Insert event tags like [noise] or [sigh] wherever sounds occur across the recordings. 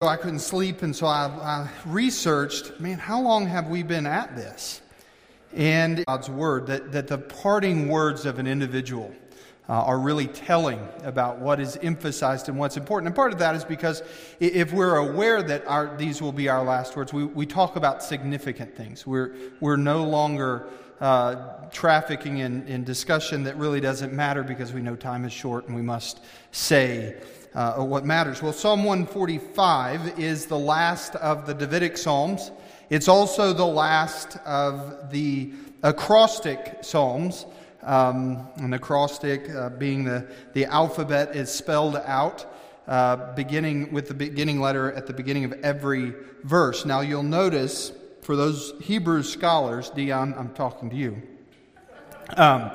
I couldn't sleep, and so I, I, researched man, how long have we been at this? And God's word, that, that the parting words of an individual uh, are really telling about what is emphasized and what's important. And part of that is because if we're aware that our, these will be our last words, we, we talk about significant things. We're, we're no longer uh, trafficking in, in discussion that really doesn't matter because we know time is short and we must say uh, what matters. Well, Psalm 145 is the last of the Davidic Psalms. It's also the last of the acrostic Psalms. Um, an acrostic uh, being the, the alphabet is spelled out. Uh, beginning with the beginning letter at the beginning of every verse. Now, you'll notice for those Hebrew scholars, Dion, I'm talking to you. Um,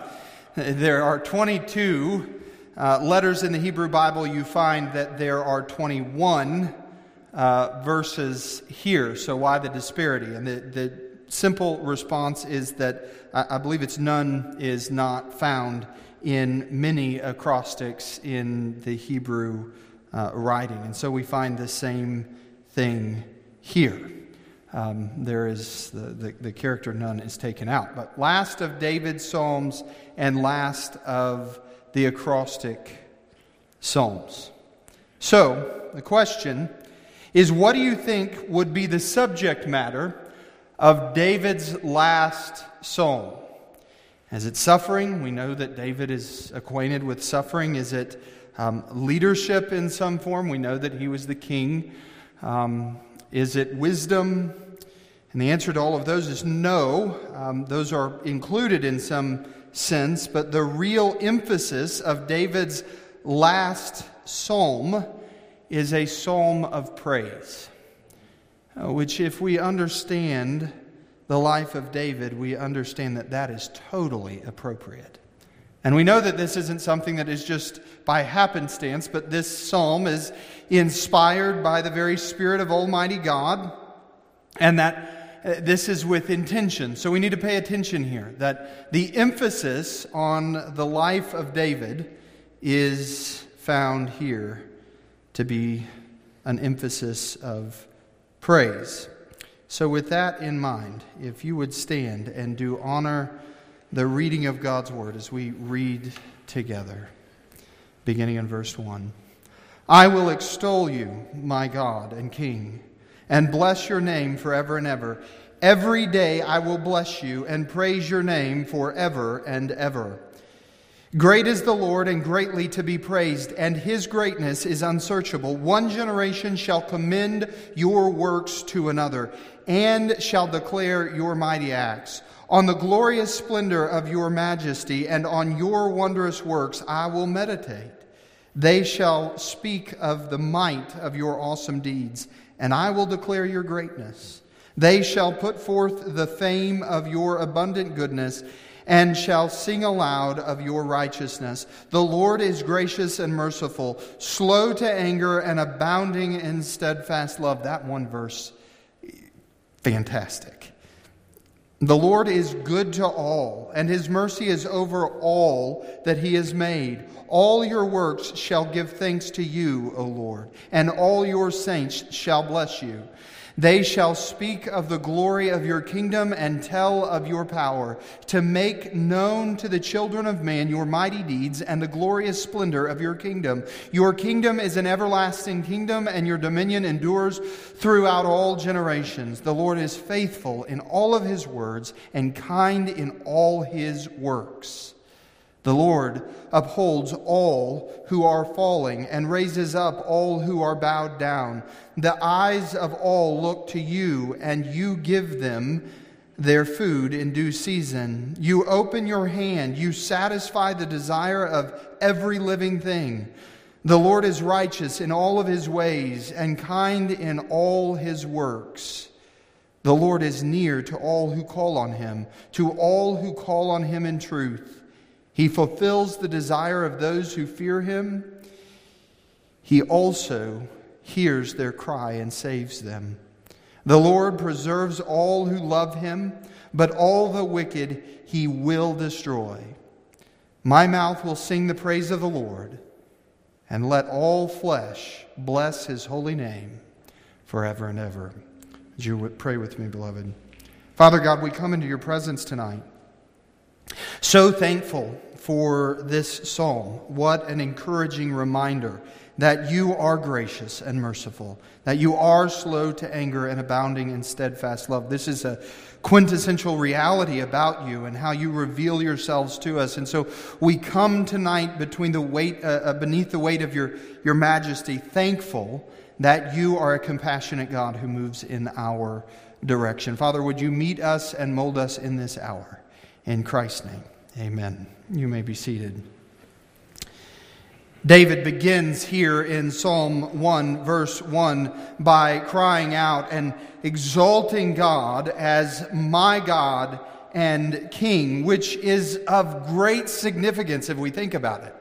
there are 22 uh, letters in the Hebrew Bible, you find that there are 21 uh, verses here. So, why the disparity? And the, the simple response is that I, I believe it's nun is not found in many acrostics in the Hebrew uh, writing. And so we find the same thing here. Um, there is the, the, the, character nun is taken out. But last of David's Psalms and last of the acrostic Psalms. So, the question is what do you think would be the subject matter of David's last psalm? Is it suffering? We know that David is acquainted with suffering. Is it um, leadership in some form? We know that he was the king. Um, is it wisdom? And the answer to all of those is no. Um, those are included in some sense, but the real emphasis of David's last psalm is a psalm of praise, uh, which, if we understand the life of David, we understand that that is totally appropriate. And we know that this isn't something that is just by happenstance, but this psalm is inspired by the very Spirit of Almighty God, and that Uh, this is with intention. So we need to pay attention here that the emphasis on the life of David is found here to be an emphasis of praise. So, with that in mind, if you would stand and do honor the reading of God's word as we read together, beginning in verse 1. I will extol you, my God and King and bless your name forever and ever. Every day I will bless you and praise your name forever and ever. Great is the Lord and greatly to be praised, and his greatness is unsearchable. One generation shall commend your works to another, and shall declare your mighty acts. On the glorious splendor of your majesty and on your wondrous works I will meditate. They shall speak of the might of your awesome deeds and I will declare your greatness. They shall put forth the fame of your abundant goodness and shall sing aloud of your righteousness. The Lord is gracious and merciful, slow to anger and abounding in steadfast love. That one verse, fantastic. The Lord is good to all, and his mercy is over all that he has made. All your works shall give thanks to you, O Lord, and all your saints shall bless you. They shall speak of the glory of your kingdom and tell of your power, to make known to the children of man your mighty deeds and the glorious splendor of your kingdom. Your kingdom is an everlasting kingdom, and your dominion endures throughout all generations. The Lord is faithful in all of his words and kind in all his works. The Lord upholds all who are falling and raises up all who are bowed down. The eyes of all look to you, and you give them their food in due season. You open your hand, you satisfy the desire of every living thing. The Lord is righteous in all of his ways and kind in all his works. The Lord is near to all who call on him, to all who call on him in truth. He fulfills the desire of those who fear him. He also hears their cry and saves them. The Lord preserves all who love him, but all the wicked he will destroy. My mouth will sing the praise of the Lord, and let all flesh bless his holy name. forever and ever. Would you pray with me, beloved? Father God, we come into your presence tonight. So thankful for this psalm. What an encouraging reminder that you are gracious and merciful, that you are slow to anger and abounding in steadfast love. This is a quintessential reality about you and how you reveal yourselves to us. And so we come tonight between the weight, uh, uh, beneath the weight of your, your majesty, thankful that you are a compassionate God who moves in our direction. Father, would you meet us and mold us in this hour? In Christ's name, amen. You may be seated. David begins here in Psalm 1, verse 1, by crying out and exalting God as my God and King, which is of great significance if we think about it.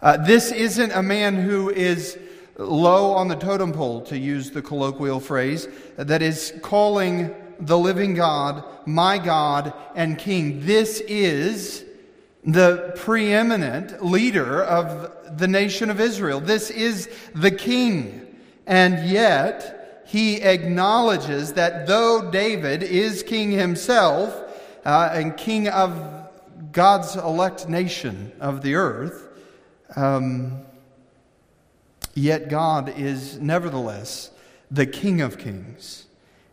Uh, this isn't a man who is low on the totem pole, to use the colloquial phrase, that is calling the living God my God and King. This is the preeminent leader of the nation of Israel. This is the king. And yet, he acknowledges that though David is king himself uh, and king of God's elect nation of the earth, um, yet God is nevertheless the King of kings.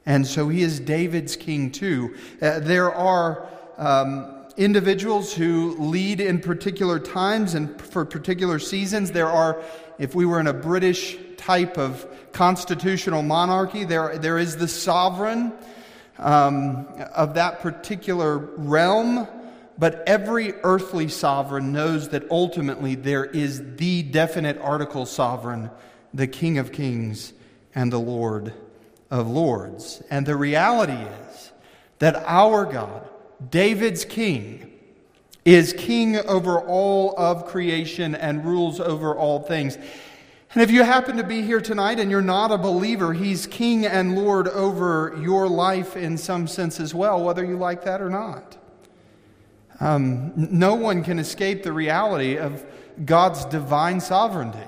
And so he is David's king too. Uh, there are. Um, individuals who lead in particular times and for particular seasons. There are, if we were in a British type of constitutional monarchy, there, there is the sovereign um, of that particular realm. But every earthly sovereign knows that ultimately there is the definite article sovereign, the King of Kings and the Lord of Lords. And the reality is that our God, David's king is king over all of creation and rules over all things. And if you happen to be here tonight and you're not a believer, he's king and lord over your life in some sense as well, whether you like that or not. Um, no one can escape the reality of God's divine sovereignty.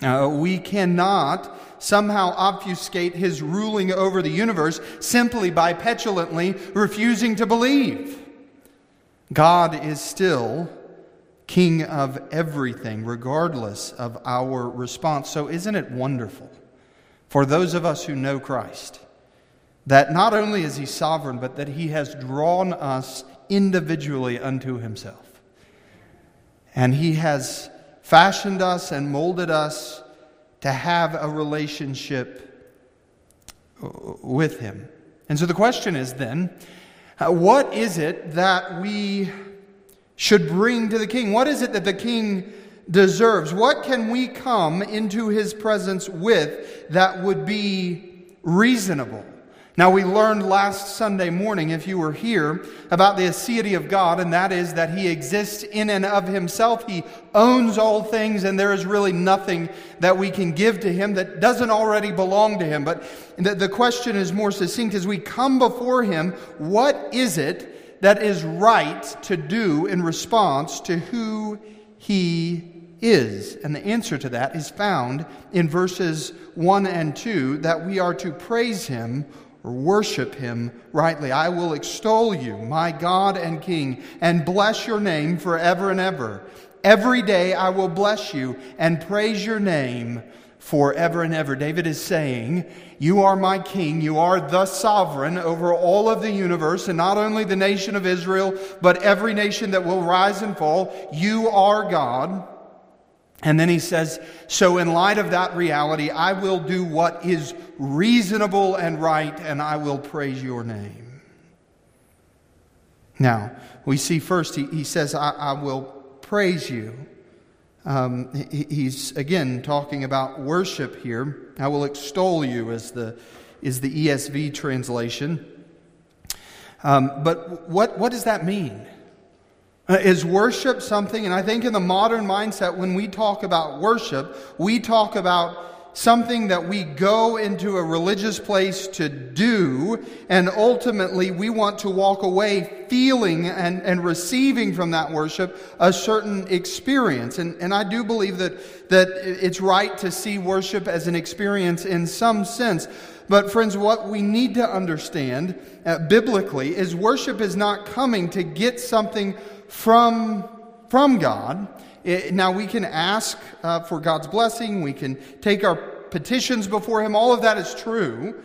Uh, we cannot somehow obfuscate his ruling over the universe simply by petulantly refusing to believe. God is still king of everything, regardless of our response. So, isn't it wonderful for those of us who know Christ that not only is he sovereign, but that he has drawn us individually unto himself? And he has fashioned us and molded us to have a relationship with Him. And so the question is then, uh, what is it that we should bring to the King? What is it that the King deserves? What can we come into His presence with that would be reasonable? Now, we learned last Sunday morning, if you were here, about the aseity of God, and that is that He exists in and of Himself. He owns all things, and there is really nothing that we can give to Him that doesn't already belong to Him. But the, the question is more succinct as we come before Him, what is it that is right to do in response to who He is? And the answer to that is found in verses 1 and 2 that we are to praise Him or worship him rightly. I will extol you, my God and King, and bless your name forever and ever. Every day I will bless you and praise your name forever and ever. David is saying, You are my king. You are the sovereign over all of the universe, and not only the nation of Israel, but every nation that will rise and fall. You are God. And then he says, So, in light of that reality, I will do what is reasonable and right, and I will praise your name. Now, we see first, he, he says, I, I will praise you. Um, he, he's again talking about worship here. I will extol you, as the, is the ESV translation. Um, but what, what does that mean? Uh, is worship something, and I think in the modern mindset, when we talk about worship, we talk about something that we go into a religious place to do, and ultimately we want to walk away feeling and, and receiving from that worship a certain experience. And, and I do believe that, that it's right to see worship as an experience in some sense. But, friends, what we need to understand uh, biblically is worship is not coming to get something from, from God. It, now, we can ask uh, for God's blessing, we can take our petitions before Him, all of that is true.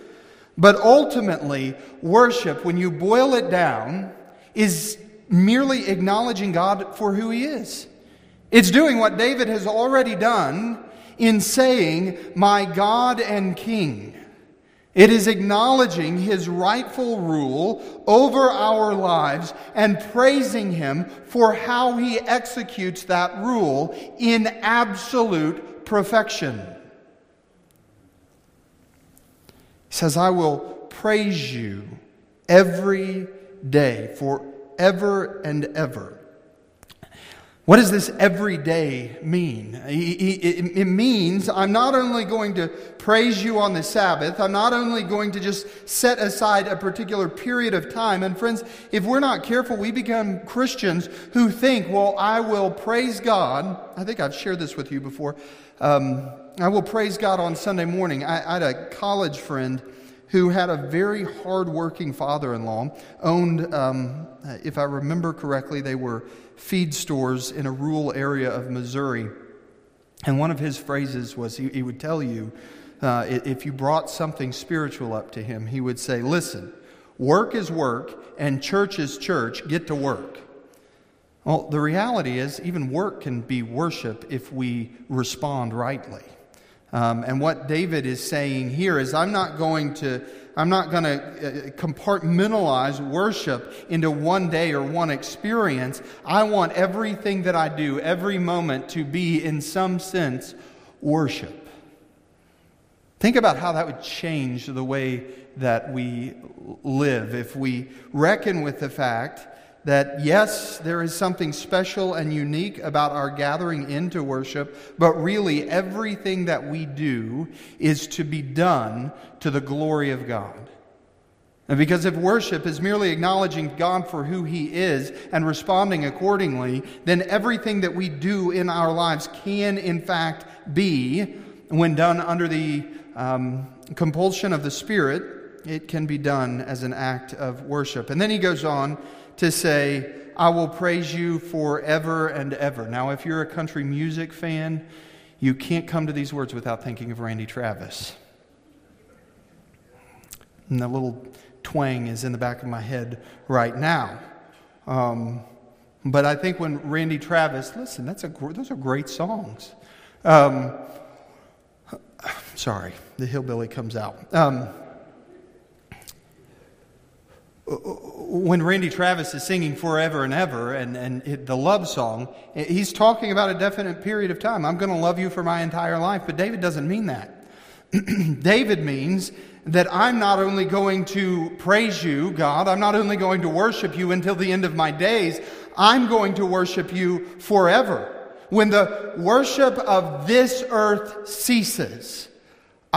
But ultimately, worship, when you boil it down, is merely acknowledging God for who He is. It's doing what David has already done in saying, My God and King. It is acknowledging his rightful rule over our lives and praising him for how he executes that rule in absolute perfection. He says, I will praise you every day, forever and ever. What does this every day mean? It means I'm not only going to praise you on the Sabbath, I'm not only going to just set aside a particular period of time. And friends, if we're not careful, we become Christians who think, well, I will praise God. I think I've shared this with you before. Um, I will praise God on Sunday morning. I, I had a college friend who had a very hardworking father in law, owned, um, if I remember correctly, they were feed stores in a rural area of Missouri. And one of his phrases was he, he would tell you, uh, if you brought something spiritual up to him, he would say, Listen, work is work and church is church, get to work. Well, the reality is, even work can be worship if we respond rightly. Um, and what David is saying here is, I'm not going to, I'm not going to uh, compartmentalize worship into one day or one experience. I want everything that I do, every moment, to be, in some sense, worship. Think about how that would change the way that we live if we reckon with the fact that yes, there is something special and unique about our gathering into worship, but really everything that we do is to be done to the glory of God. And because if worship is merely acknowledging God for who He is and responding accordingly, then everything that we do in our lives can, in fact, be, when done under the um, compulsion of the Spirit, it can be done as an act of worship. And then he goes on to say, I will praise you forever and ever. Now, if you're a country music fan, you can't come to these words without thinking of Randy Travis. And the little twang is in the back of my head right now. Um, but I think when Randy Travis, listen, that's a, those are great songs. Um, sorry, the hillbilly comes out. Um, when Randy Travis is singing Forever and Ever and, and the love song, he's talking about a definite period of time. I'm going to love you for my entire life. But David doesn't mean that. [clears throat] David means that I'm not only going to praise you, God, I'm not only going to worship you until the end of my days, I'm going to worship you forever. When the worship of this earth ceases,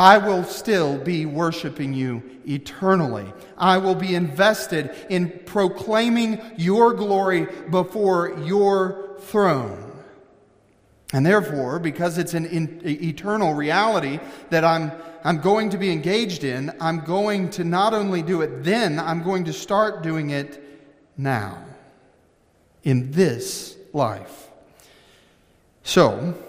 I will still be worshiping you eternally. I will be invested in proclaiming your glory before your throne. And therefore, because it's an in, eternal reality that I'm, I'm going to be engaged in, I'm going to not only do it then, I'm going to start doing it now, in this life. So,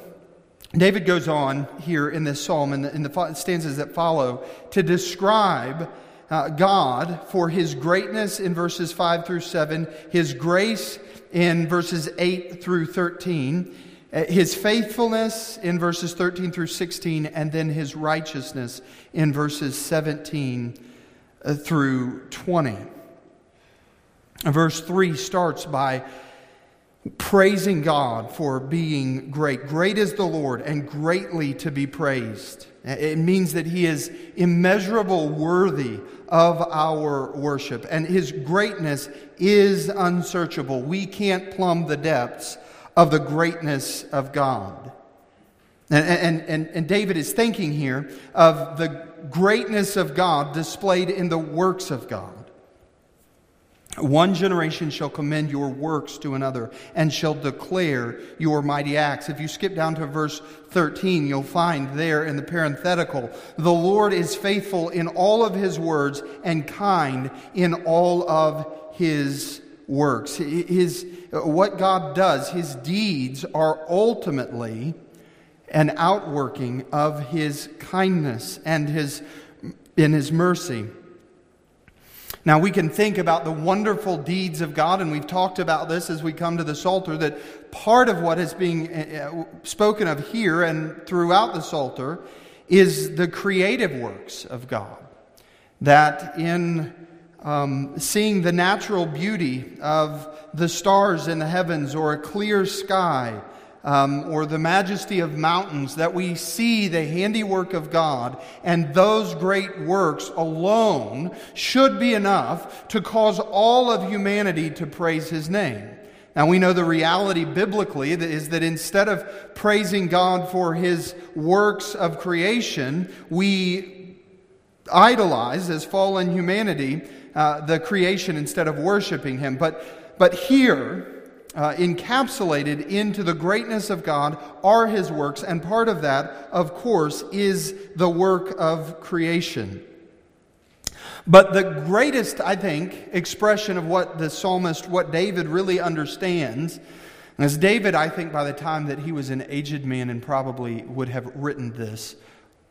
David goes on here in this psalm, in the, in the stanzas that follow, to describe uh, God for his greatness in verses 5 through 7, his grace in verses 8 through 13, uh, his faithfulness in verses 13 through 16, and then his righteousness in verses 17 uh, through 20. Verse 3 starts by praising God for being great. Great is the Lord and greatly to be praised. It means that he is immeasurable worthy of our worship, and his greatness is unsearchable. We can't plumb the depths of the greatness of God. And, and, and, David is thinking here of the greatness of God displayed in the works of God. One generation shall commend your works to another and shall declare your mighty acts. If you skip down to verse 13, you'll find there in the parenthetical, the Lord is faithful in all of his words and kind in all of his works. His, what God does, his deeds are ultimately an outworking of his kindness and his, in his mercy. Now, we can think about the wonderful deeds of God, and we've talked about this as we come to the Psalter, that part of what is being uh, uh, spoken of here and throughout the Psalter is the creative works of God. That in um, seeing the natural beauty of the stars in the heavens or a clear sky, um, or the majesty of mountains, that we see the handiwork of God, and those great works alone should be enough to cause all of humanity to praise His name. Now, we know the reality biblically is that instead of praising God for His works of creation, we idolize, as fallen humanity, uh, the creation instead of worshiping Him. But, but here, uh, encapsulated into the greatness of God are his works, and part of that, of course, is the work of creation. But the greatest, I think, expression of what the psalmist, what David really understands, as David, I think, by the time that he was an aged man and probably would have written this,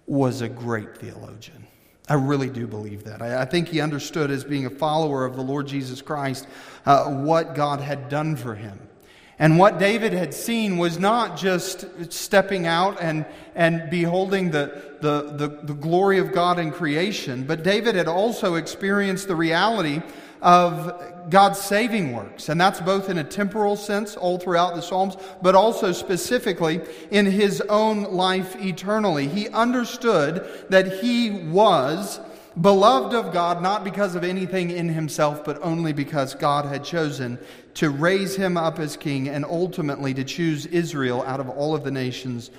was a great theologian. I really do believe that. I, I, think he understood, as being a follower of the Lord Jesus Christ, uh, what God had done for him. And what David had seen was not just stepping out and, and beholding the, the, the, the glory of God in creation, but David had also experienced the reality of God's saving works. And that's both in a temporal sense, all throughout the Psalms, but also specifically in his own life eternally. He understood that he was beloved of God not because of anything in himself, but only because God had chosen to raise him up as king and ultimately to choose Israel out of all of the nations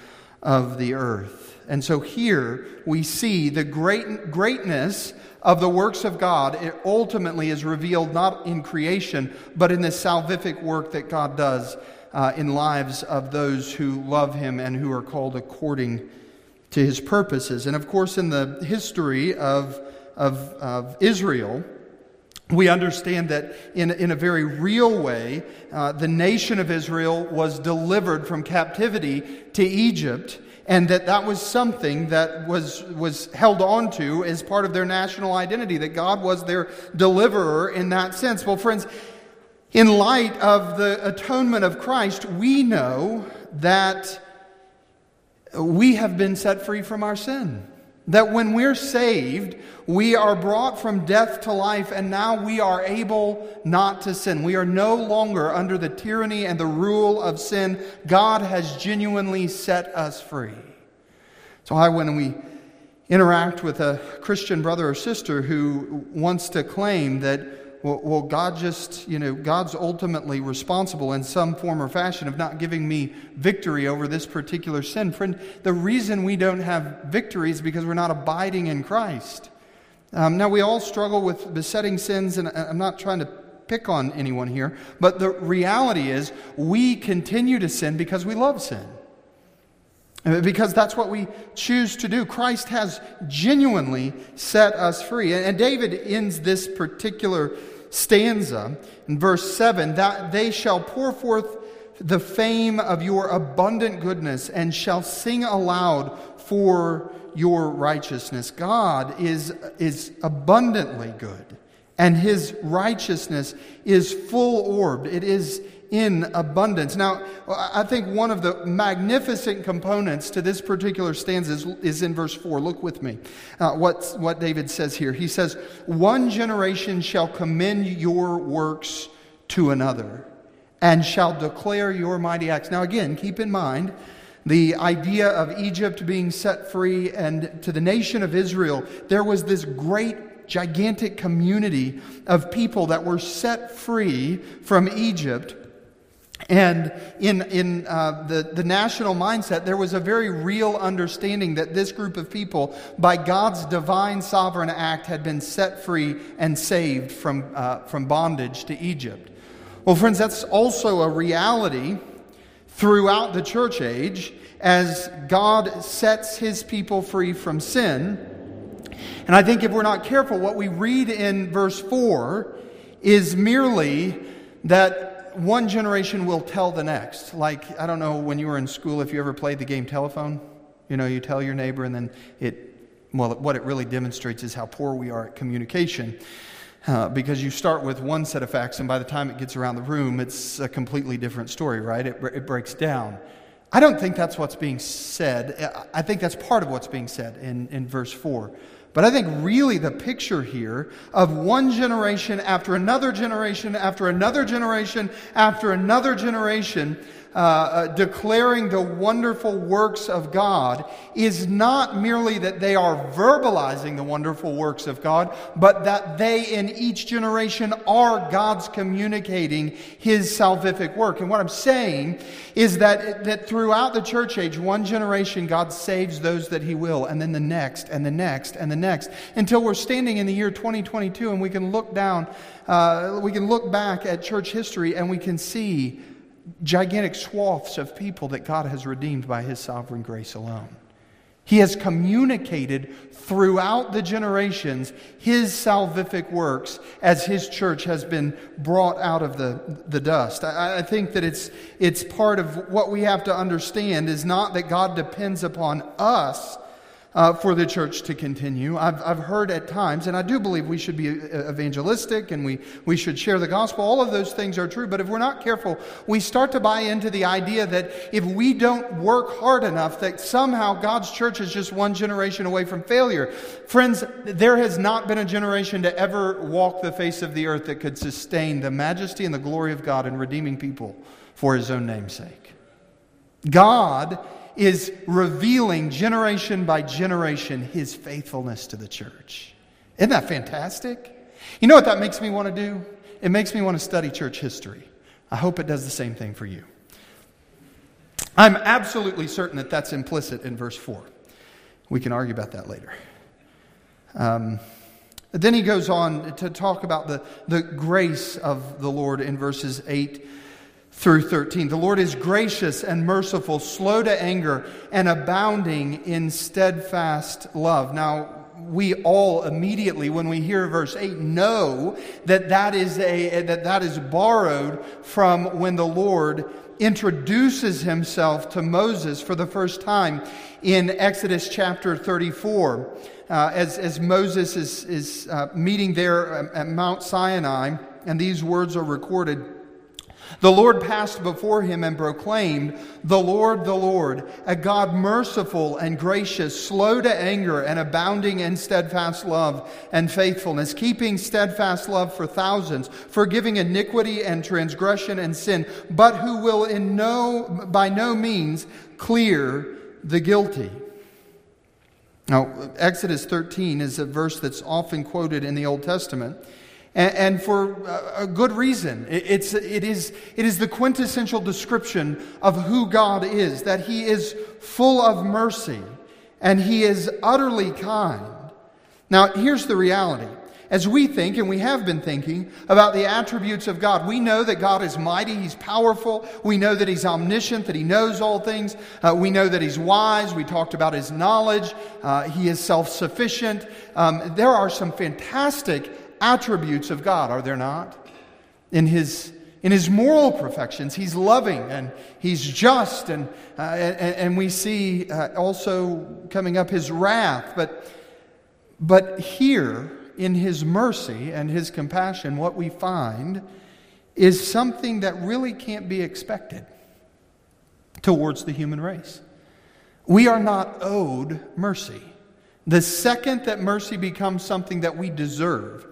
of the earth. And so here we see the great, greatness of the works of God, it ultimately is revealed not in creation, but in the salvific work that God does uh, in lives of those who love Him and who are called according to His purposes. And of course, in the history of, of, of Israel, we understand that in, in a very real way, uh, the nation of Israel was delivered from captivity to Egypt and that that was something that was, was held on to as part of their national identity, that God was their deliverer in that sense. Well, friends, in light of the atonement of Christ, we know that we have been set free from our sin. That when we're saved, we are brought from death to life, and now we are able not to sin. We are no longer under the tyranny and the rule of sin. God has genuinely set us free. So, I, when we interact with a Christian brother or sister who wants to claim that well, well, God just, you know, God's ultimately responsible in some form or fashion of not giving me victory over this particular sin. Friend, the reason we don't have victory is because we're not abiding in Christ. Um, now, we all struggle with besetting sins, and I'm not trying to pick on anyone here, but the reality is we continue to sin because we love sin. Because that's what we choose to do. Christ has genuinely set us free. And David ends this particular stanza in verse 7 that they shall pour forth the fame of your abundant goodness and shall sing aloud for your righteousness. God is, is abundantly good, and his righteousness is full orbed. It is in abundance. Now, I think one of the magnificent components to this particular stanza is, is in verse 4. Look with me. Uh, what, what David says here. He says, One generation shall commend your works to another and shall declare your mighty acts. Now, again, keep in mind the idea of Egypt being set free and to the nation of Israel, there was this great gigantic community of people that were set free from Egypt And in, in uh, the, the national mindset, there was a very real understanding that this group of people, by God's divine sovereign act, had been set free and saved from, uh, from bondage to Egypt. Well, friends, that's also a reality throughout the church age as God sets his people free from sin. And I think if we're not careful, what we read in verse 4 is merely that one generation will tell the next. Like, I don't know when you were in school if you ever played the game telephone. You know, you tell your neighbor, and then it, well, what it really demonstrates is how poor we are at communication. Uh, because you start with one set of facts, and by the time it gets around the room, it's a completely different story, right? It, it breaks down. I don't think that's what's being said. I think that's part of what's being said in, in verse 4. But I think really the picture here of one generation after another generation after another generation after another generation uh, uh, declaring the wonderful works of God is not merely that they are verbalizing the wonderful works of God, but that they in each generation are God's communicating His salvific work. And what I'm saying is that, that throughout the church age, one generation God saves those that He will, and then the next, and the next, and the next, until we're standing in the year 2022 and we can look down, uh, we can look back at church history and we can see gigantic swaths of people that God has redeemed by His sovereign grace alone. He has communicated throughout the generations his salvific works as his church has been brought out of the, the dust. I, I, think that it's, it's part of what we have to understand is not that God depends upon us uh, for the church to continue. I've, I've heard at times, and I do believe we should be uh, evangelistic and we, we should share the gospel. All of those things are true, but if we're not careful, we start to buy into the idea that if we don't work hard enough, that somehow God's church is just one generation away from failure. Friends, there has not been a generation to ever walk the face of the earth that could sustain the majesty and the glory of God in redeeming people for his own name's sake. God is revealing generation by generation his faithfulness to the church. Isn't that fantastic? You know what that makes me want to do? It makes me want to study church history. I hope it does the same thing for you. I'm absolutely certain that that's implicit in verse 4. We can argue about that later. Um, then he goes on to talk about the, the grace of the Lord in verses 8 through 13. The Lord is gracious and merciful, slow to anger, and abounding in steadfast love. Now, we all immediately, when we hear verse 8, know that that is, a, that, that is borrowed from when the Lord introduces himself to Moses for the first time in Exodus chapter 34. Uh, as, as Moses is, is uh, meeting there at Mount Sinai, and these words are recorded. The Lord passed before him and proclaimed, The Lord, the Lord, a God merciful and gracious, slow to anger, and abounding in steadfast love and faithfulness, keeping steadfast love for thousands, forgiving iniquity and transgression and sin, but who will in no, by no means clear the guilty. Now, Exodus 13 is a verse that's often quoted in the Old Testament and, and for a good reason. It's, it, is, it is the quintessential description of who God is, that He is full of mercy and He is utterly kind. Now, here's the reality. As we think, and we have been thinking, about the attributes of God, we know that God is mighty, He's powerful. We know that He's omniscient, that He knows all things. Uh, we know that He's wise. We talked about His knowledge. Uh, he is self sufficient. Um, there are some fantastic attributes of God, are there not? In his, in his moral perfections, he's loving and he's just, and, uh, and, and, we see uh, also coming up his wrath. But, but here, in his mercy and his compassion, what we find is something that really can't be expected towards the human race. We are not owed mercy. The second that mercy becomes something that we deserve,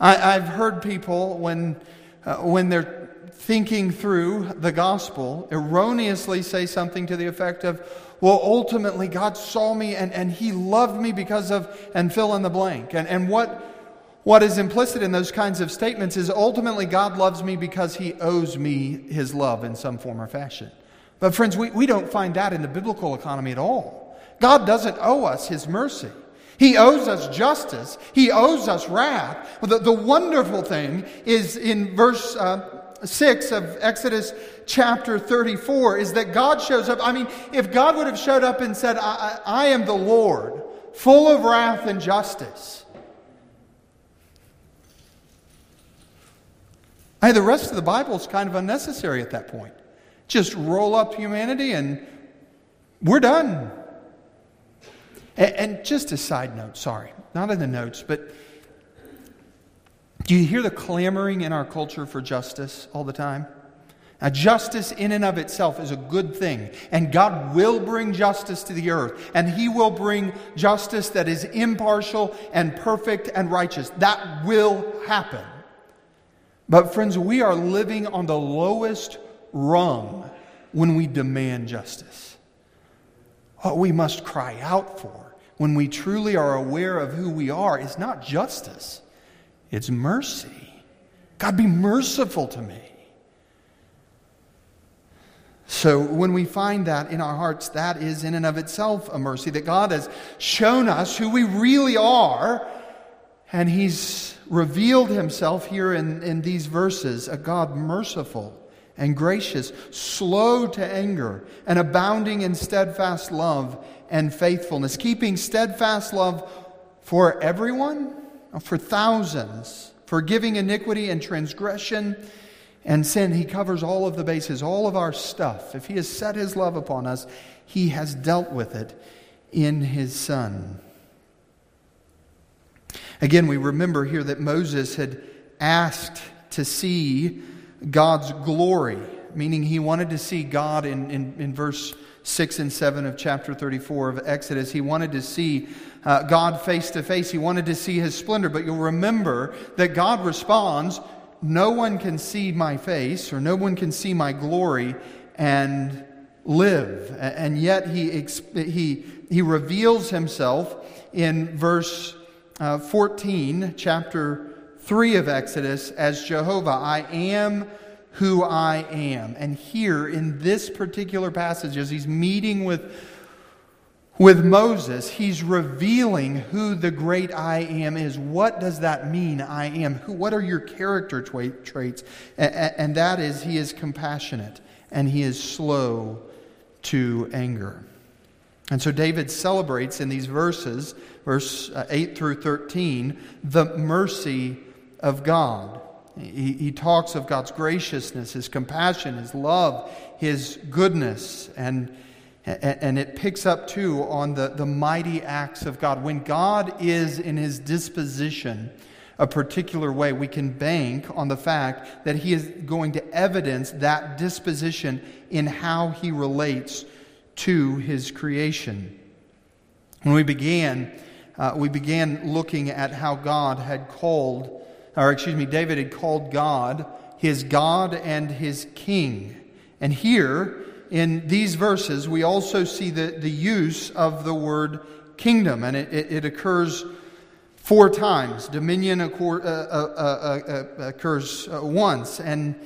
I, have heard people, when, uh, when they're thinking through the gospel, erroneously say something to the effect of, well, ultimately, God saw me and, and He loved me because of, and fill in the blank. And, and what, what is implicit in those kinds of statements is ultimately God loves me because he owes me his love in some form or fashion. But, friends, we, we don't find that in the biblical economy at all. God doesn't owe us his mercy. He owes us justice. He owes us wrath. The, the wonderful thing is in verse uh, 6 of Exodus chapter 34 is that God shows up. I mean, if God would have showed up and said, I, I, I am the Lord, full of wrath and justice, I the rest of the Bible is kind of unnecessary at that point. Just roll up humanity and we're done. And, and just a side note, sorry, not in the notes, but do you hear the clamoring in our culture for justice all the time? Now, justice in and of itself is a good thing, and God will bring justice to the earth, and He will bring justice that is impartial and perfect and righteous. That will happen. But, friends, we are living on the lowest rung when we demand justice. What we must cry out for when we truly are aware of who we are is not justice, it's mercy. God, be merciful to me. So, when we find that in our hearts, that is in and of itself a mercy that God has shown us who we really are, and He's revealed himself here in, in these verses a God merciful and gracious, slow to anger, and abounding in steadfast love and faithfulness, keeping steadfast love for everyone, uh, for thousands, forgiving iniquity and transgression and sin. He covers all of the bases, all of our stuff. If He has set His love upon us, He has dealt with it in His Son. Again, we remember here that Moses had asked to see God's glory, meaning he wanted to see God in, in, in verse 6 and 7 of chapter 34 of Exodus. He wanted to see uh, God face to face. He wanted to see his splendor. But you'll remember that God responds, No one can see my face, or no one can see my glory and live. And yet he, he, he reveals himself in verse uh, 14, chapter 3 of Exodus, as Jehovah, I am who I am. And here in this particular passage, as he's meeting with, with Moses, he's revealing who the great I am is. What does that mean, I am? Who, what are your character traits? And that is, he is compassionate and he is slow to anger. And so David celebrates in these verses, verse uh, 8 through 13, the mercy of God. He, he talks of God's graciousness, His compassion, His love, His goodness, and, and it picks up too on the, the mighty acts of God. When God is in His disposition, a particular way, we can bank on the fact that He is going to evidence that disposition in how He relates to his creation. When we began, uh, we began looking at how God had called, or excuse me, David had called God his God and his king. And here, in these verses, we also see the, the use of the word kingdom, and it, it, it occurs four times. Dominion occur, uh, uh, uh, uh occurs uh, once, and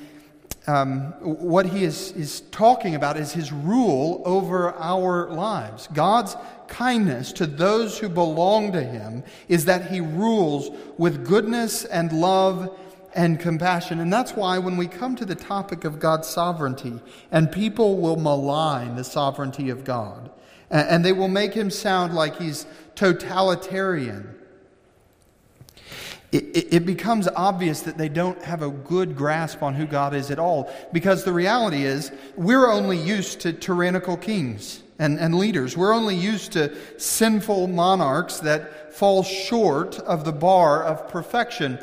um, what he is, is talking about is his rule over our lives. God's kindness to those who belong to him is that he rules with goodness and love and compassion. And that's why when we come to the topic of God's sovereignty, and people will malign the sovereignty of God, and they will make him sound like he's totalitarian it, becomes obvious that they don't have a good grasp on who God is at all. Because the reality is, we're only used to tyrannical kings and, and leaders. We're only used to sinful monarchs that fall short of the bar of perfection.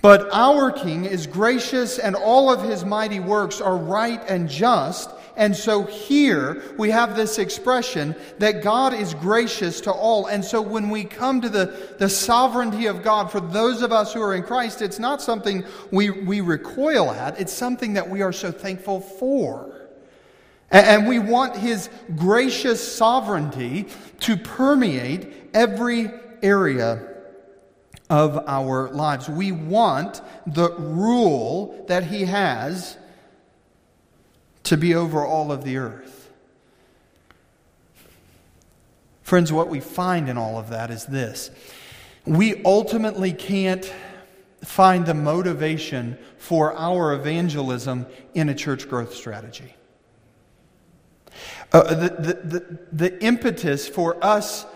But our king is gracious, and all of his mighty works are right and just. And so here we have this expression that God is gracious to all. And so when we come to the, the sovereignty of God, for those of us who are in Christ, it's not something we, we recoil at, it's something that we are so thankful for. And, we want His gracious sovereignty to permeate every area of our lives. We want the rule that He has to be over all of the earth. Friends, what we find in all of that is this we ultimately can't find the motivation for our evangelism in a church growth strategy. Uh, the, the, the, the impetus for us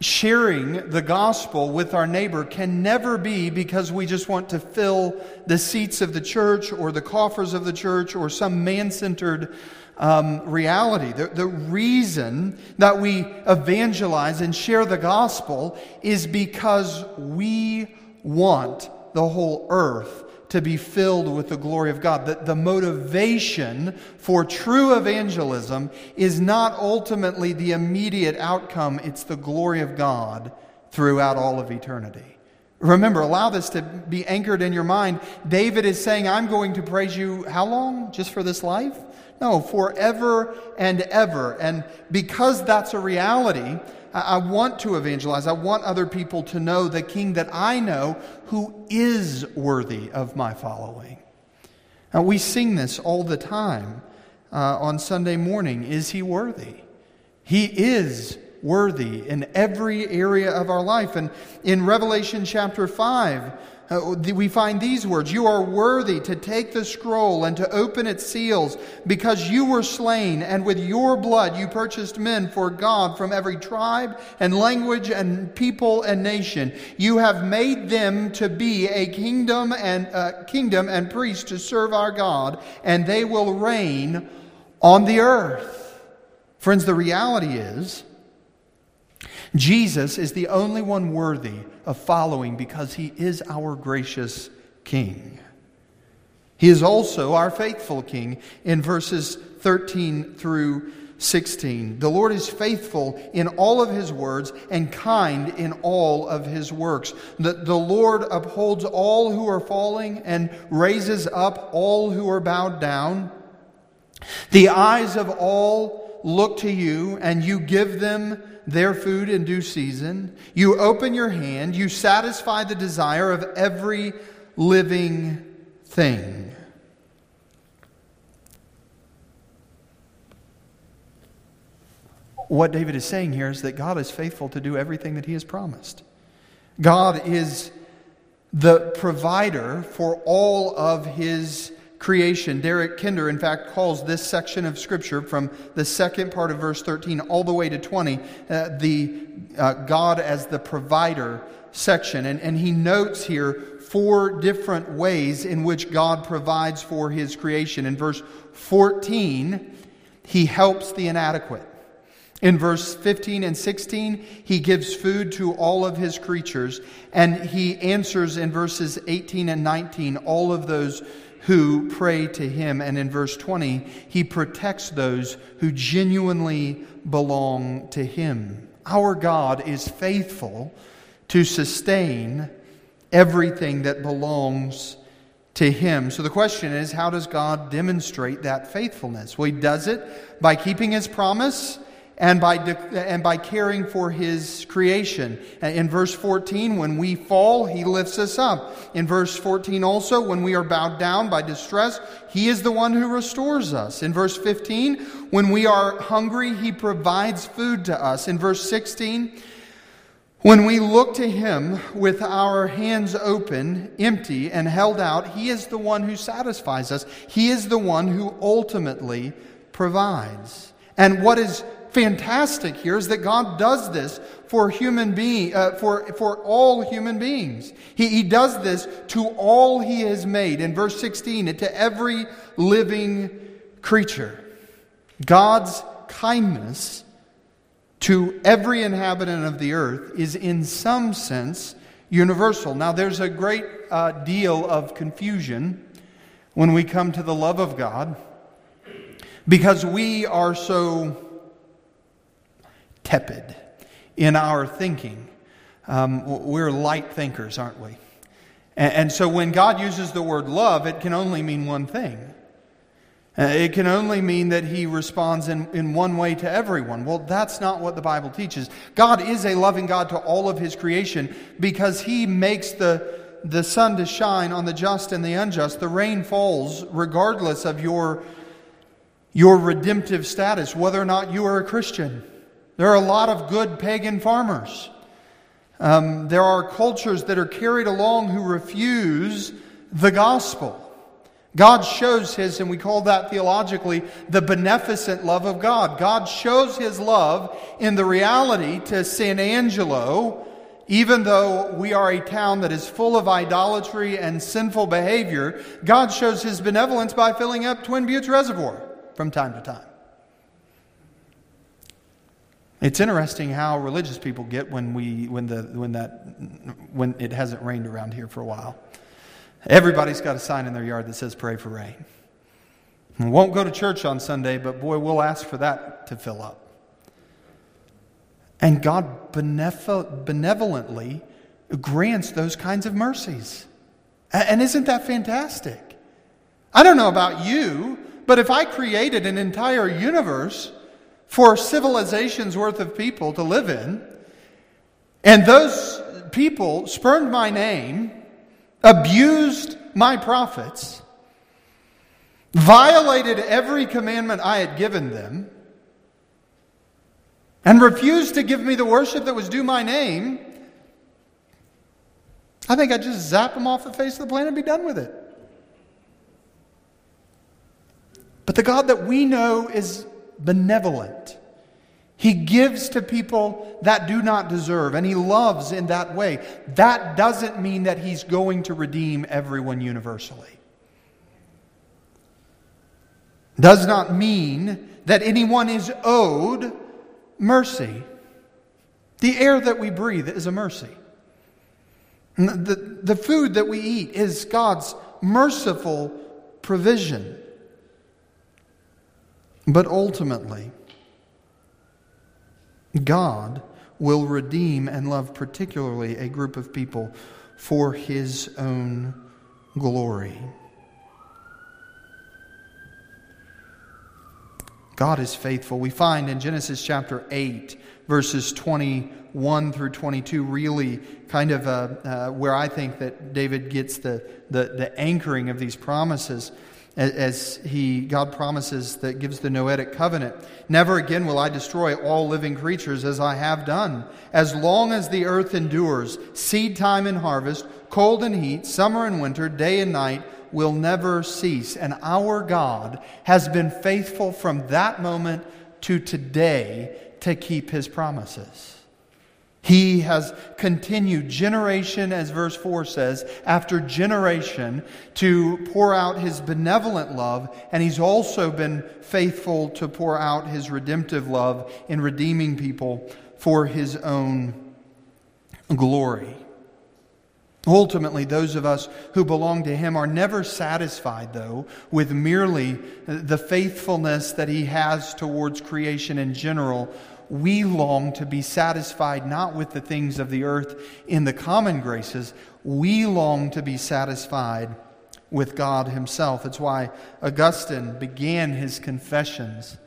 sharing the gospel with our neighbor can never be because we just want to fill the seats of the church or the coffers of the church or some man centered um, reality. The, the reason that we evangelize and share the gospel is because we want the whole earth to be filled with the glory of God. That the motivation for true evangelism is not ultimately the immediate outcome, it's the glory of God throughout all of eternity. Remember, allow this to be anchored in your mind. David is saying, I'm going to praise you how long? Just for this life? No, forever and ever. And because that's a reality, I want to evangelize. I want other people to know the King that I know who is worthy of my following. Now, we sing this all the time uh, on Sunday morning. Is he worthy? He is worthy in every area of our life. And in Revelation chapter 5, uh, we find these words You are worthy to take the scroll and to open its seals, because you were slain, and with your blood you purchased men for God from every tribe and language and people and nation. You have made them to be a kingdom and uh, kingdom and priests to serve our God, and they will reign on the earth. Friends, the reality is Jesus is the only one worthy of following because he is our gracious King. He is also our faithful King in verses 13 through 16. The Lord is faithful in all of his words and kind in all of his works. The, the Lord upholds all who are falling and raises up all who are bowed down. The eyes of all look to you, and you give them their food in due season. You open your hand, you satisfy the desire of every living thing. What David is saying here is that God is faithful to do everything that he has promised. God is the provider for all of his creation. Derek Kidner, in fact, calls this section of Scripture from the second part of verse 13 all the way to 20 uh, the uh, God as the provider section. And, and he notes here four different ways in which God provides for his creation. In verse 14, he helps the inadequate. In verse 15 and 16, he gives food to all of his creatures, and he answers in verses 18 and 19 all of those who pray to him. And in verse 20, he protects those who genuinely belong to him. Our God is faithful to sustain everything that belongs to him. So the question is how does God demonstrate that faithfulness? Well, he does it by keeping his promise and by, de- and by caring for his creation. In verse 14, when we fall, he lifts us up. In verse 14 also, when we are bowed down by distress, he is the one who restores us. In verse 15, when we are hungry, he provides food to us. In verse 16, when we look to him with our hands open, empty, and held out, he is the one who satisfies us. He is the one who ultimately provides. And what is fantastic here is that God does this for human being, uh, for, for all human beings. He, he does this to all he has made. In verse 16, to every living creature. God's kindness to every inhabitant of the earth is in some sense universal. Now, there's a great uh, deal of confusion when we come to the love of God because we are so tepid in our thinking. Um, we're light thinkers, aren't we? And, and so when God uses the word love, it can only mean one thing Uh, it can only mean that he responds in, in one way to everyone. Well, that's not what the Bible teaches. God is a loving God to all of his creation because he makes the, the sun to shine on the just and the unjust. The rain falls regardless of your, your redemptive status, whether or not you are a Christian. There are a lot of good pagan farmers. Um, there are cultures that are carried along who refuse the gospel. God shows his, and we call that theologically, the beneficent love of God. God shows his love in the reality to San Angelo, even though we are a town that is full of idolatry and sinful behavior, God shows his benevolence by filling up Twin Buttes Reservoir from time to time. It's interesting how religious people get when, we, when, the, when, that, when it hasn't rained around here for a while. Everybody's got a sign in their yard that says, Pray for rain. We won't go to church on Sunday, but boy, we'll ask for that to fill up. And God benevolently grants those kinds of mercies. And isn't that fantastic? I don't know about you, but if I created an entire universe for civilizations worth of people to live in, and those people spurned my name abused my prophets, violated every commandment I had given them, and refused to give me the worship that was due my name, I think I'd just zap them off the face of the planet and be done with it. But the God that we know is benevolent. He gives to people that do not deserve, and He loves in that way. That doesn't mean that He's going to redeem everyone universally. Does not mean that anyone is owed mercy. The air that we breathe is a mercy. The, the food that we eat is God's merciful provision. But ultimately, God will redeem and love particularly a group of people for his own glory. God is faithful. We find in Genesis chapter 8, verses 21 through 22, really kind of uh, uh, where I think that David gets the, the, the anchoring of these promises as he god promises that gives the noetic covenant. Never again will i destroy all living creatures as i have done. As long as the earth endures seed time and harvest cold and heat summer and winter day and night will never cease. And our god has been faithful from that moment to today to keep his promises he has continued generation, as verse 4 says, after generation to pour out his benevolent love, and he's also been faithful to pour out his redemptive love in redeeming people for his own glory. Ultimately, those of us who belong to Him are never satisfied, though, with merely the faithfulness that He has towards creation in general, we long to be satisfied not with the things of the earth in the common graces, we long to be satisfied with God Himself. It's why Augustine began his confessions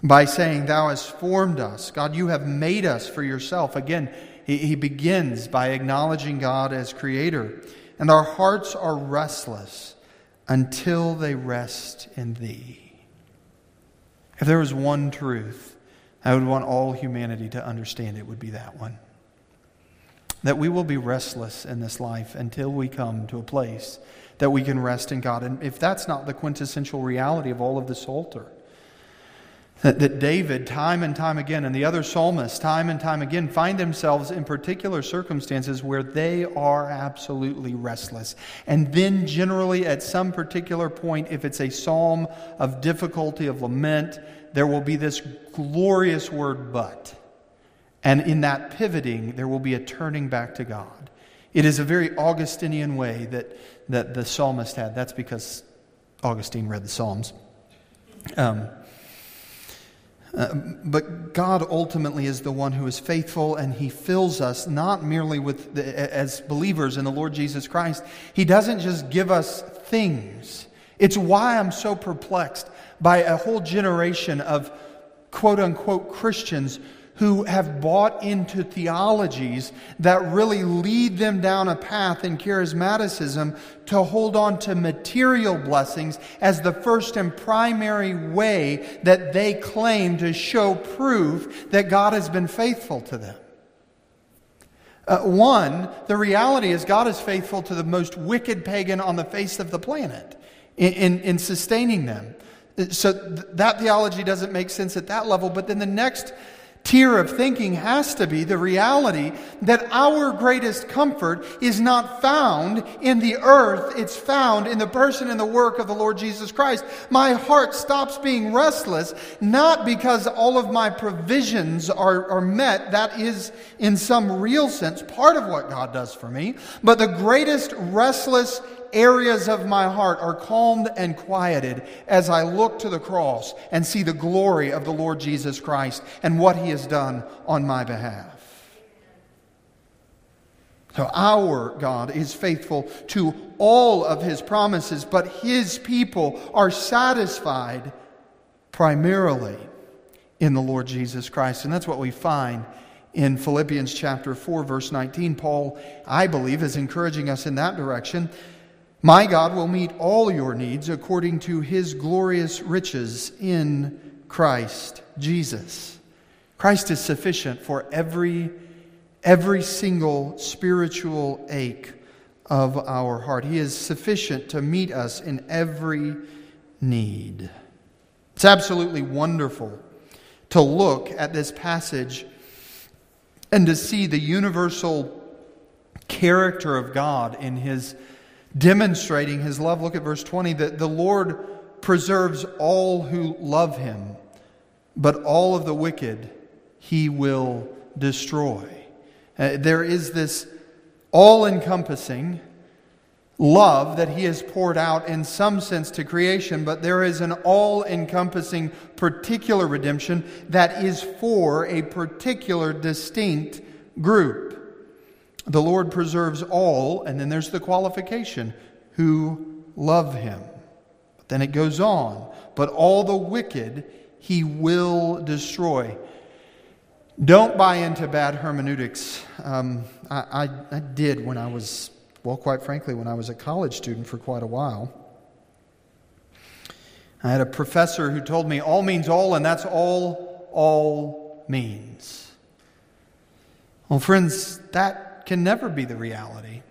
by saying, Thou hast formed us. God, you have made us for yourself. Again, he, begins by acknowledging God as Creator. And our hearts are restless until they rest in Thee. If there was one truth I would want all humanity to understand it would be that one. That we will be restless in this life until we come to a place that we can rest in God. And if that's not the quintessential reality of all of the Psalter, that, that David, time and time again, and the other psalmists, time and time again, find themselves in particular circumstances where they are absolutely restless. And then, generally, at some particular point, if it's a psalm of difficulty, of lament, there will be this glorious word, but. And in that pivoting, there will be a turning back to God. It is a very Augustinian way that, that the psalmist had. That's because Augustine read the Psalms. Um, uh, but God ultimately is the one who is faithful, and He fills us not merely with the, as believers in the Lord Jesus Christ. He doesn't just give us things It's why I'm so perplexed by a whole generation of quote unquote Christians who have bought into theologies that really lead them down a path in charismaticism to hold on to material blessings as the first and primary way that they claim to show proof that God has been faithful to them. Uh, one, the reality is God is faithful to the most wicked pagan on the face of the planet in, in, in sustaining them. So th- that theology doesn't make sense at that level. But then the next tier of thinking has to be the reality that our greatest comfort is not found in the earth, it's found in the person and the work of the Lord Jesus Christ. My heart stops being restless, not because all of my provisions are, are met, that is, in some real sense, part of what God does for me, but the greatest restless areas of my heart are calmed and quieted as I look to the cross and see the glory of the Lord Jesus Christ and what he has done on my behalf. So, our God is faithful to all of his promises, but his people are satisfied primarily in the Lord Jesus Christ. And that's what we find in Philippians chapter 4, verse 19. Paul, I believe, is encouraging us in that direction. My God will meet all your needs according to his glorious riches in Christ Jesus. Christ is sufficient for every, every single spiritual ache of our heart. He is sufficient to meet us in every need. It's absolutely wonderful to look at this passage and to see the universal character of God in his demonstrating his love. Look at verse 20 that the Lord preserves all who love him, but all of the wicked he will destroy. Uh, there is this all encompassing love that he has poured out in some sense to creation, but there is an all encompassing particular redemption that is for a particular distinct group. The Lord preserves all, and then there's the qualification who love him. But then it goes on. But all the wicked he will destroy. Don't buy into bad hermeneutics. Um, I, I, I did when I was, well, quite frankly, when I was a college student for quite a while. I had a professor who told me all means all, and that's all all means. Well, friends, that can never be the reality.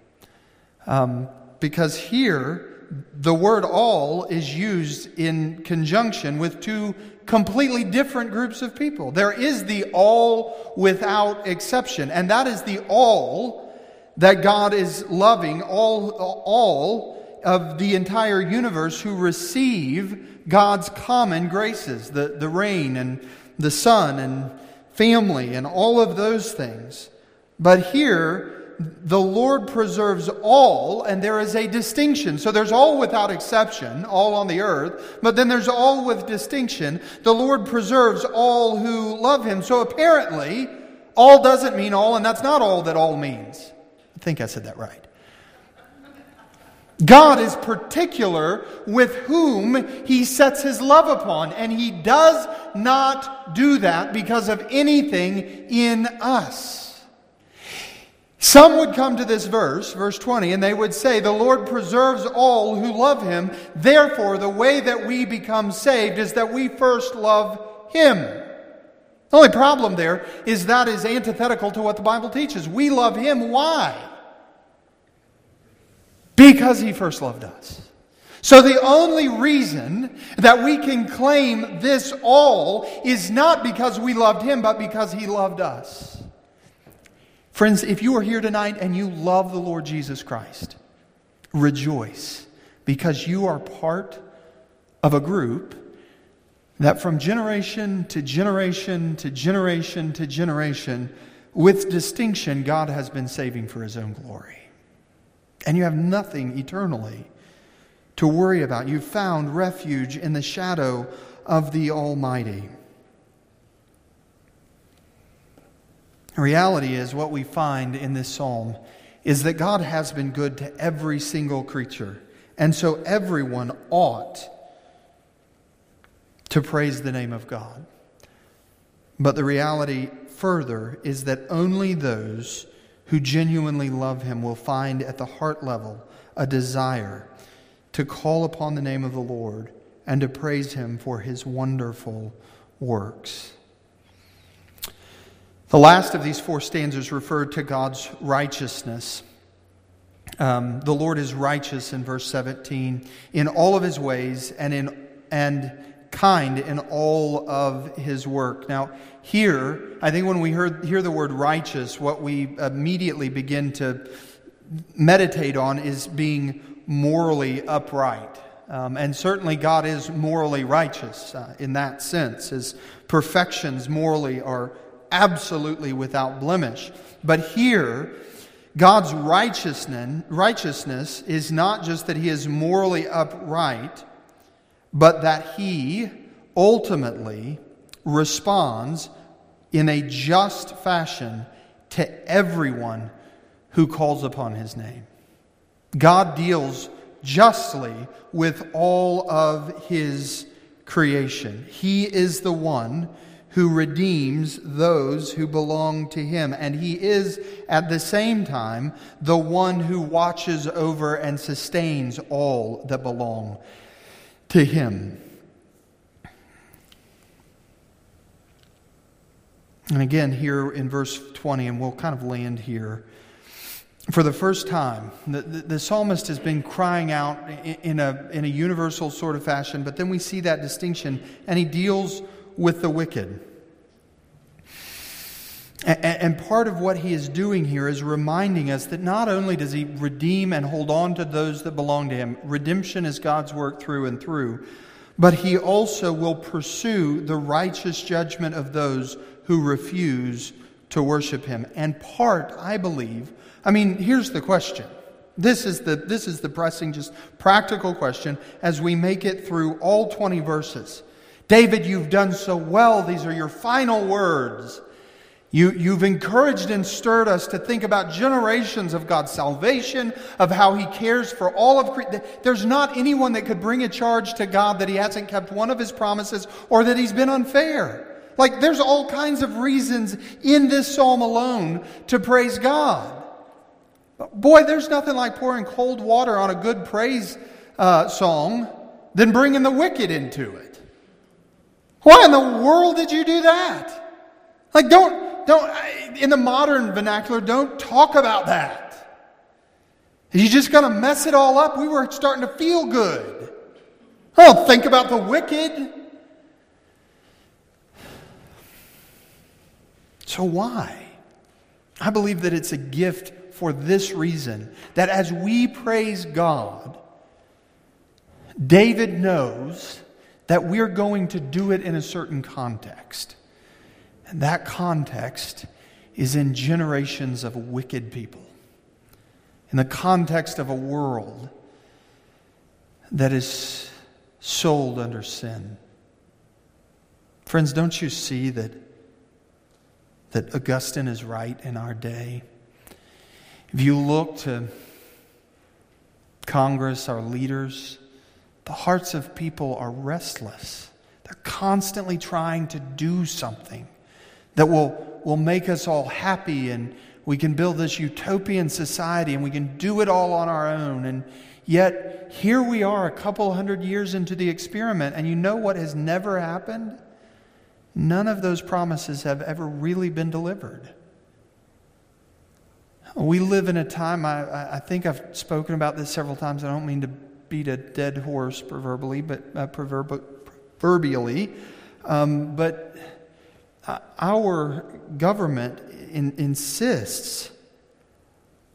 Um, because here, the word all is used in conjunction with two completely different groups of people. There is the all without exception, and that is the all that God is loving, all, all of the entire universe who receive God's common graces, the, the rain and the sun and family and all of those things. But here, the Lord preserves all, and there is a distinction. So there's all without exception, all on the earth, but then there's all with distinction. The Lord preserves all who love Him. So apparently, all doesn't mean all, and that's not all that all means. I think I said that right. God is particular with whom he sets his love upon, and he does not do that because of anything in us. Some would come to this verse, verse 20, and they would say, The Lord preserves all who love him. Therefore, the way that we become saved is that we first love him. The only problem there is that is antithetical to what the Bible teaches. We love him. Why? Because he first loved us. So the only reason that we can claim this all is not because we loved him, but because he loved us. Friends, if you are here tonight and you love the Lord Jesus Christ, rejoice because you are part of a group that from generation to generation to generation to generation, with distinction, God has been saving for his own glory. And you have nothing eternally to worry about. You've found refuge in the shadow of the Almighty. Reality is, what we find in this psalm is that God has been good to every single creature, And so everyone ought to praise the name of God. But the reality further is that only those who genuinely love him will find at the heart level a desire to call upon the name of the Lord and to praise him for his wonderful works. The last of these four stanzas referred to God's righteousness. Um, the Lord is righteous in verse 17 in all of his ways and in and kind in all of his work. Now, here, I think when we hear, hear the word righteous, what we immediately begin to meditate on is being morally upright. Um, and certainly, God is morally righteous uh, in that sense. His perfections morally are absolutely without blemish. But here, God's righteousness, righteousness is not just that He is morally upright, but that He ultimately responds in a just fashion to everyone who calls upon His name. God deals justly with all of His creation. He is the one who redeems those who belong to him. And he is, at the same time, the one who watches over and sustains all that belong to him. And again, here in verse 20, and we'll kind of land here. For the first time, the, the, the psalmist has been crying out in, in, a, in a universal sort of fashion, but then we see that distinction, and he deals with the wicked. And part of what he is doing here is reminding us that not only does he redeem and hold on to those that belong to him, redemption is God's work through and through, but he also will pursue the righteous judgment of those who refuse to worship him. And part, I believe, I mean, here's the question. This is the, this is the pressing, just practical question as we make it through all 20 verses. David, you've done so well. These are your final words. You, you've encouraged and stirred us to think about generations of God's salvation, of how He cares for all of creation. There's not anyone that could bring a charge to God that He hasn't kept one of His promises or that He's been unfair. Like, there's all kinds of reasons in this psalm alone to praise God. Boy, there's nothing like pouring cold water on a good praise uh, song than bringing the wicked into it. Why in the world did you do that? Like, don't, don't, in the modern vernacular, don't talk about that. You just going to mess it all up. We were starting to feel good. Oh, think about the wicked. So, why? I believe that it's a gift for this reason that as we praise God, David knows that we're going to do it in a certain context. And that context is in generations of wicked people, in the context of a world that is sold under sin. Friends, don't you see that, that Augustine is right in our day? If you look to Congress, our leaders, the hearts of people are restless. They're constantly trying to do something that will, will make us all happy and we can build this utopian society and we can do it all on our own. And yet, here we are a couple hundred years into the experiment, and you know what has never happened? None of those promises have ever really been delivered. We live in a time, I, I think I've spoken about this several times. I don't mean to beat a dead horse proverbially, but uh, proverbially. Um, but uh, our government in, insists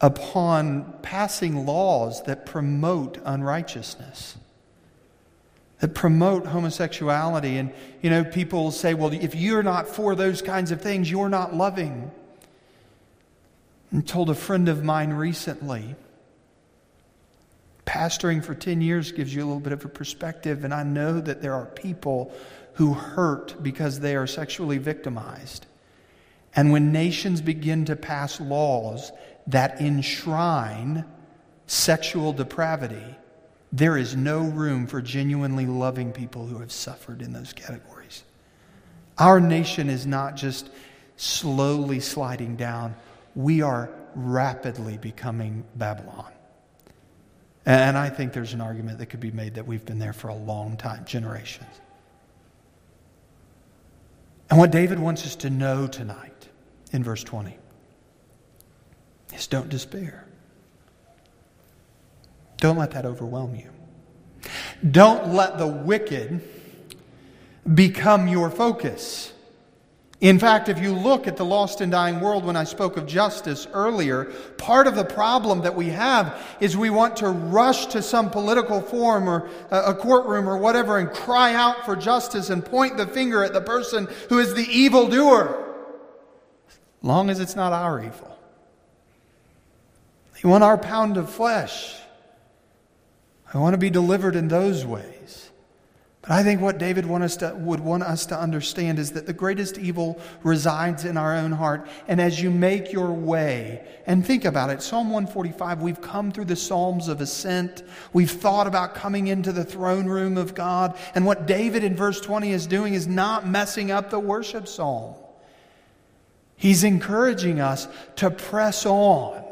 upon passing laws that promote unrighteousness that promote homosexuality and you know people say well if you're not for those kinds of things you're not loving and told a friend of mine recently Pastoring for 10 years gives you a little bit of a perspective, and I know that there are people who hurt because they are sexually victimized. And when nations begin to pass laws that enshrine sexual depravity, there is no room for genuinely loving people who have suffered in those categories. Our nation is not just slowly sliding down, we are rapidly becoming Babylon. And I think there's an argument that could be made that we've been there for a long time, generations. And what David wants us to know tonight in verse 20 is don't despair. Don't let that overwhelm you. Don't let the wicked become your focus. In fact, if you look at the lost and dying world when I spoke of justice earlier, part of the problem that we have is we want to rush to some political forum or a courtroom or whatever and cry out for justice and point the finger at the person who is the evildoer, long as it's not our evil. We want our pound of flesh. I want to be delivered in those ways. But I think what David want us to, would want us to understand is that the greatest evil resides in our own heart. And as you make your way, and think about it, Psalm 145, we've come through the Psalms of Ascent. We've thought about coming into the throne room of God. And what David in verse 20 is doing is not messing up the worship psalm. He's encouraging us to press on.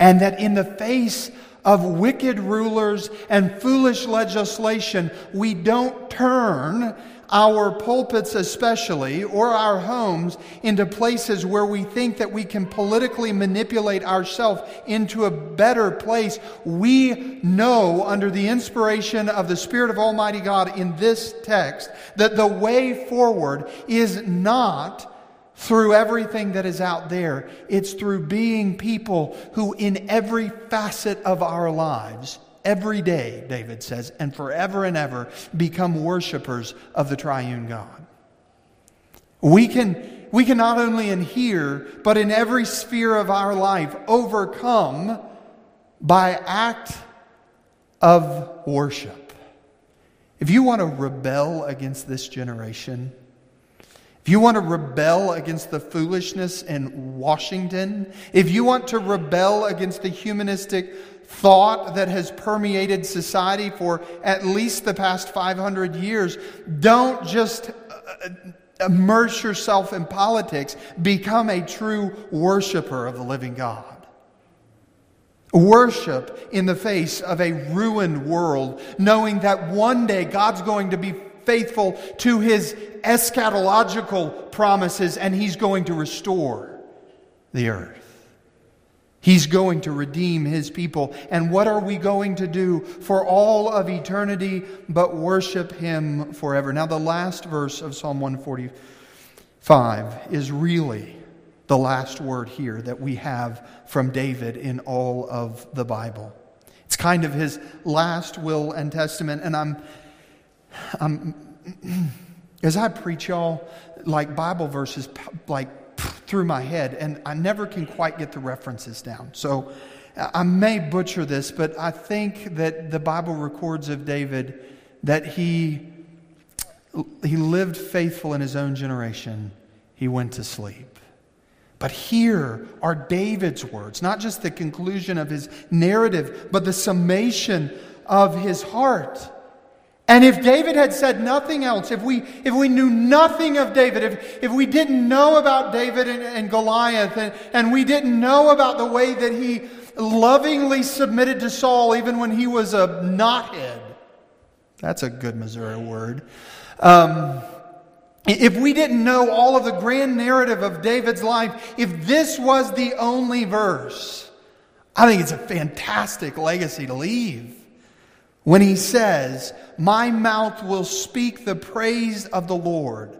And that in the face of wicked rulers and foolish legislation, we don't turn our pulpits, especially, or our homes, into places where we think that we can politically manipulate ourselves into a better place. We know, under the inspiration of the Spirit of Almighty God in this text, that the way forward is not through everything that is out there. It's through being people who, in every facet of our lives, every day, David says, and forever and ever, become worshipers of the triune God. We can, we can not only in here, but in every sphere of our life, overcome by act of worship. If you want to rebel against this generation, if you want to rebel against the foolishness in Washington, if you want to rebel against the humanistic thought that has permeated society for at least the past 500 years, don't just uh, immerse yourself in politics. Become a true worshiper of the living God. Worship in the face of a ruined world, knowing that one day God's going to be faithful to his eschatological promises and he's going to restore the earth. He's going to redeem his people. And what are we going to do for all of eternity but worship him forever? Now, the last verse of Psalm 145 is really the last word here that we have from David in all of the Bible. It's kind of his last will and testament, and I'm um, as I preach y'all, like Bible verses, like through my head, and I never can quite get the references down. So I may butcher this, but I think that the Bible records of David that he he lived faithful in his own generation. He went to sleep. But here are David's words, not just the conclusion of his narrative, but the summation of his heart. And if David had said nothing else, if we, if we knew nothing of David, if, if we didn't know about David and, and Goliath, and, and we didn't know about the way that he lovingly submitted to Saul even when he was a knothead, that's a good Missouri word. Um, if we didn't know all of the grand narrative of David's life, if this was the only verse, I think it's a fantastic legacy to leave when he says, My mouth will speak the praise of the Lord,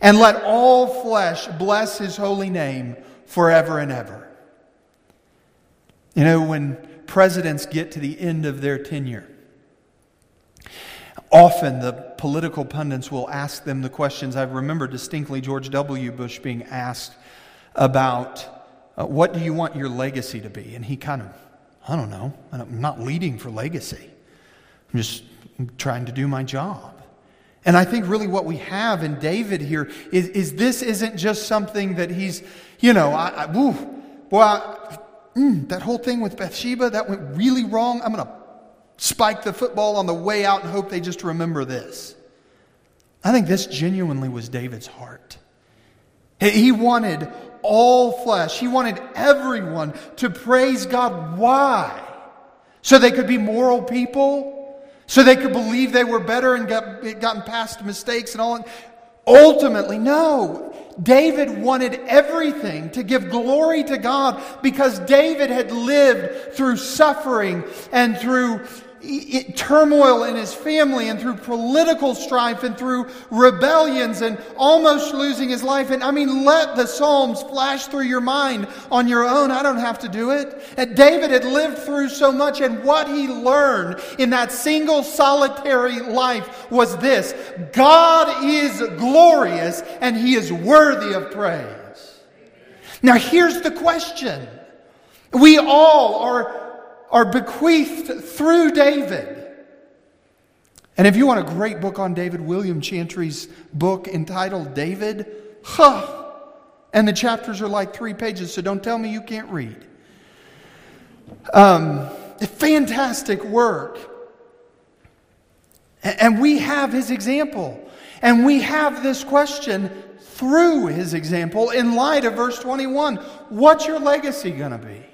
and let all flesh bless his holy name forever and ever. You know, when presidents get to the end of their tenure, often the political pundits will ask them the questions. I remember distinctly George W. Bush being asked about uh, what do you want your legacy to be? And he kind of, I don't know, I'm not leading for legacy. I'm just trying to do my job. And I think really what we have in David here is, is this isn't just something that he's, you know, I, I boy, I, mm, that whole thing with Bathsheba, that went really wrong. I'm going to spike the football on the way out and hope they just remember this. I think this genuinely was David's heart. He wanted all flesh, he wanted everyone to praise God. Why? So they could be moral people? So they could believe they were better and got, gotten past mistakes and all. Ultimately, no. David wanted everything to give glory to God because David had lived through suffering and through turmoil in his family and through political strife and through rebellions and almost losing his life. And I mean, let the Psalms flash through your mind on your own. I don't have to do it. And David had lived through so much, and what he learned in that single solitary life was this God is glorious and he is worthy of praise. Now, here's the question. We all are are bequeathed through David. And if you want a great book on David, William Chantry's book entitled David, huh, and the chapters are like three pages, so don't tell me you can't read. Um, fantastic work. And we have his example. And we have this question through his example in light of verse 21. What's your legacy going to be?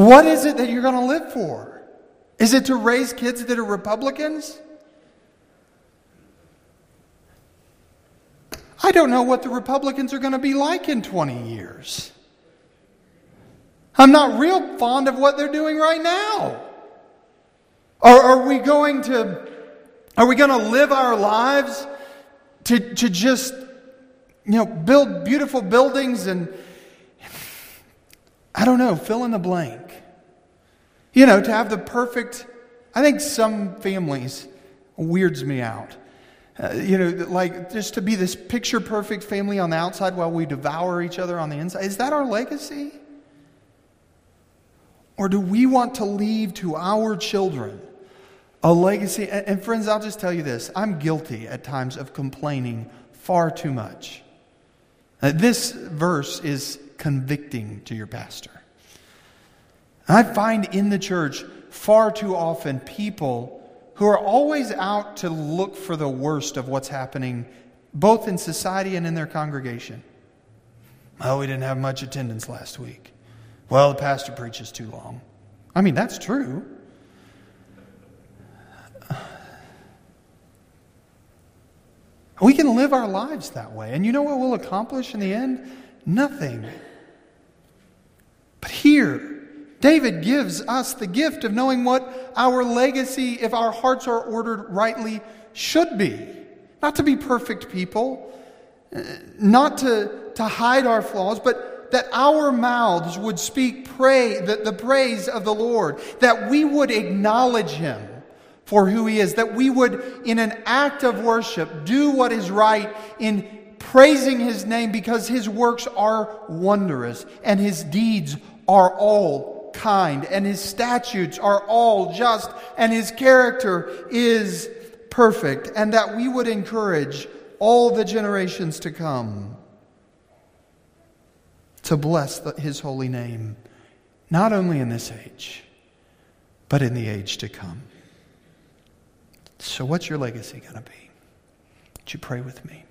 What is it that you're going to live for? Is it to raise kids that are Republicans? I don't know what the Republicans are going to be like in 20 years. I'm not real fond of what they're doing right now. Or are we going to are we going to live our lives to, to just you know build beautiful buildings and I don't know, fill in the blank. You know, to have the perfect, I think some families weirds me out. Uh, you know, like just to be this picture perfect family on the outside while we devour each other on the inside. Is that our legacy? Or do we want to leave to our children a legacy? And, and friends, I'll just tell you this I'm guilty at times of complaining far too much. Uh, this verse is convicting to your pastor. I find in the church far too often people who are always out to look for the worst of what's happening, both in society and in their congregation. Oh, we didn't have much attendance last week. Well, the pastor preaches too long. I mean, that's true. We can live our lives that way. And you know what we'll accomplish in the end? Nothing. Here, David gives us the gift of knowing what our legacy, if our hearts are ordered rightly, should be. Not to be perfect people, uh, not to, to hide our flaws, but that our mouths would speak pray, the, the praise of the Lord, that we would acknowledge Him for who He is, that we would, in an act of worship, do what is right in praising His name because His works are wondrous and His deeds are all kind, and his statutes are all just, and his character is perfect, and that we would encourage all the generations to come to bless the, his holy name, not only in this age, but in the age to come. So, what's your legacy going to be? Would you pray with me?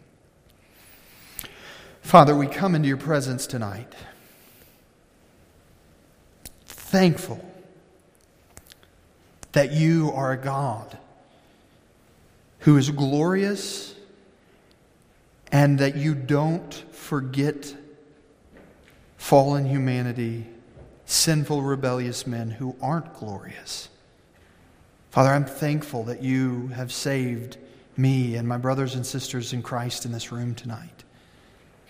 Father, we come into your presence tonight thankful that you are a God who is glorious and that you don't forget fallen humanity, sinful, rebellious men who aren't glorious. Father, I'm thankful that you have saved me and my brothers and sisters in Christ in this room tonight.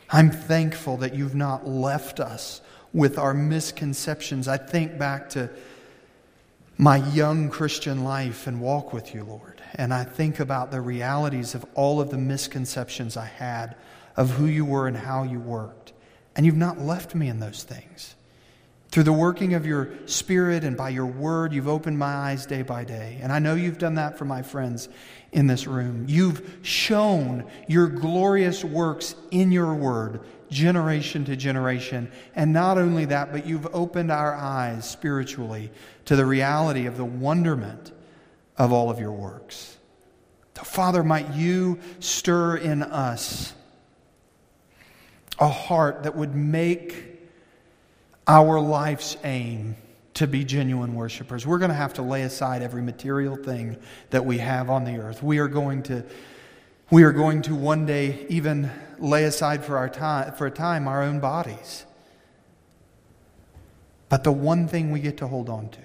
I'm thankful that you've not left us with our misconceptions. I think back to my young Christian life and walk with you, Lord, and I think about the realities of all of the misconceptions I had of who you were and how you worked. And you've not left me in those things. Through the working of your Spirit and by your word, you've opened my eyes day by day. And I know you've done that for my friends in this room. You've shown your glorious works in your word generation to generation. And not only that, but you've opened our eyes spiritually to the reality of the wonderment of all of your works. So, Father, might you stir in us a heart that would make our life's aim to be genuine worshipers. We're going to have to lay aside every material thing that we have on the earth. We are going to we are going to one day even lay aside for our time for a time our own bodies. But the one thing we get to hold on to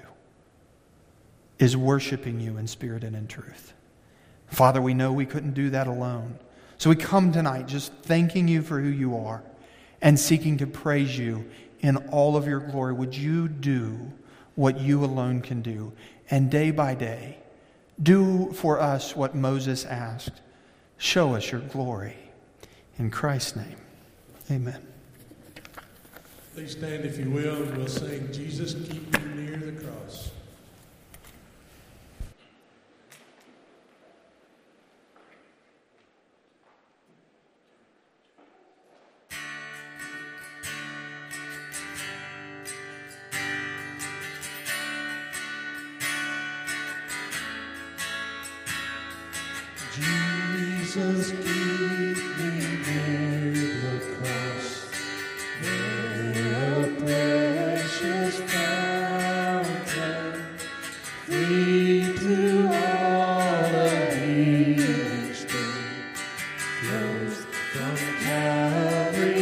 is worshiping you in spirit and in truth. Father, we know we couldn't do that alone. So we come tonight just thanking you for who you are and seeking to praise you in all of your glory. Would you do what you alone can do? And day by day, do for us what Moses asked show us your glory. In Christ's name, amen. Please stand if you will, and we'll sing, Jesus, keep me near the cross.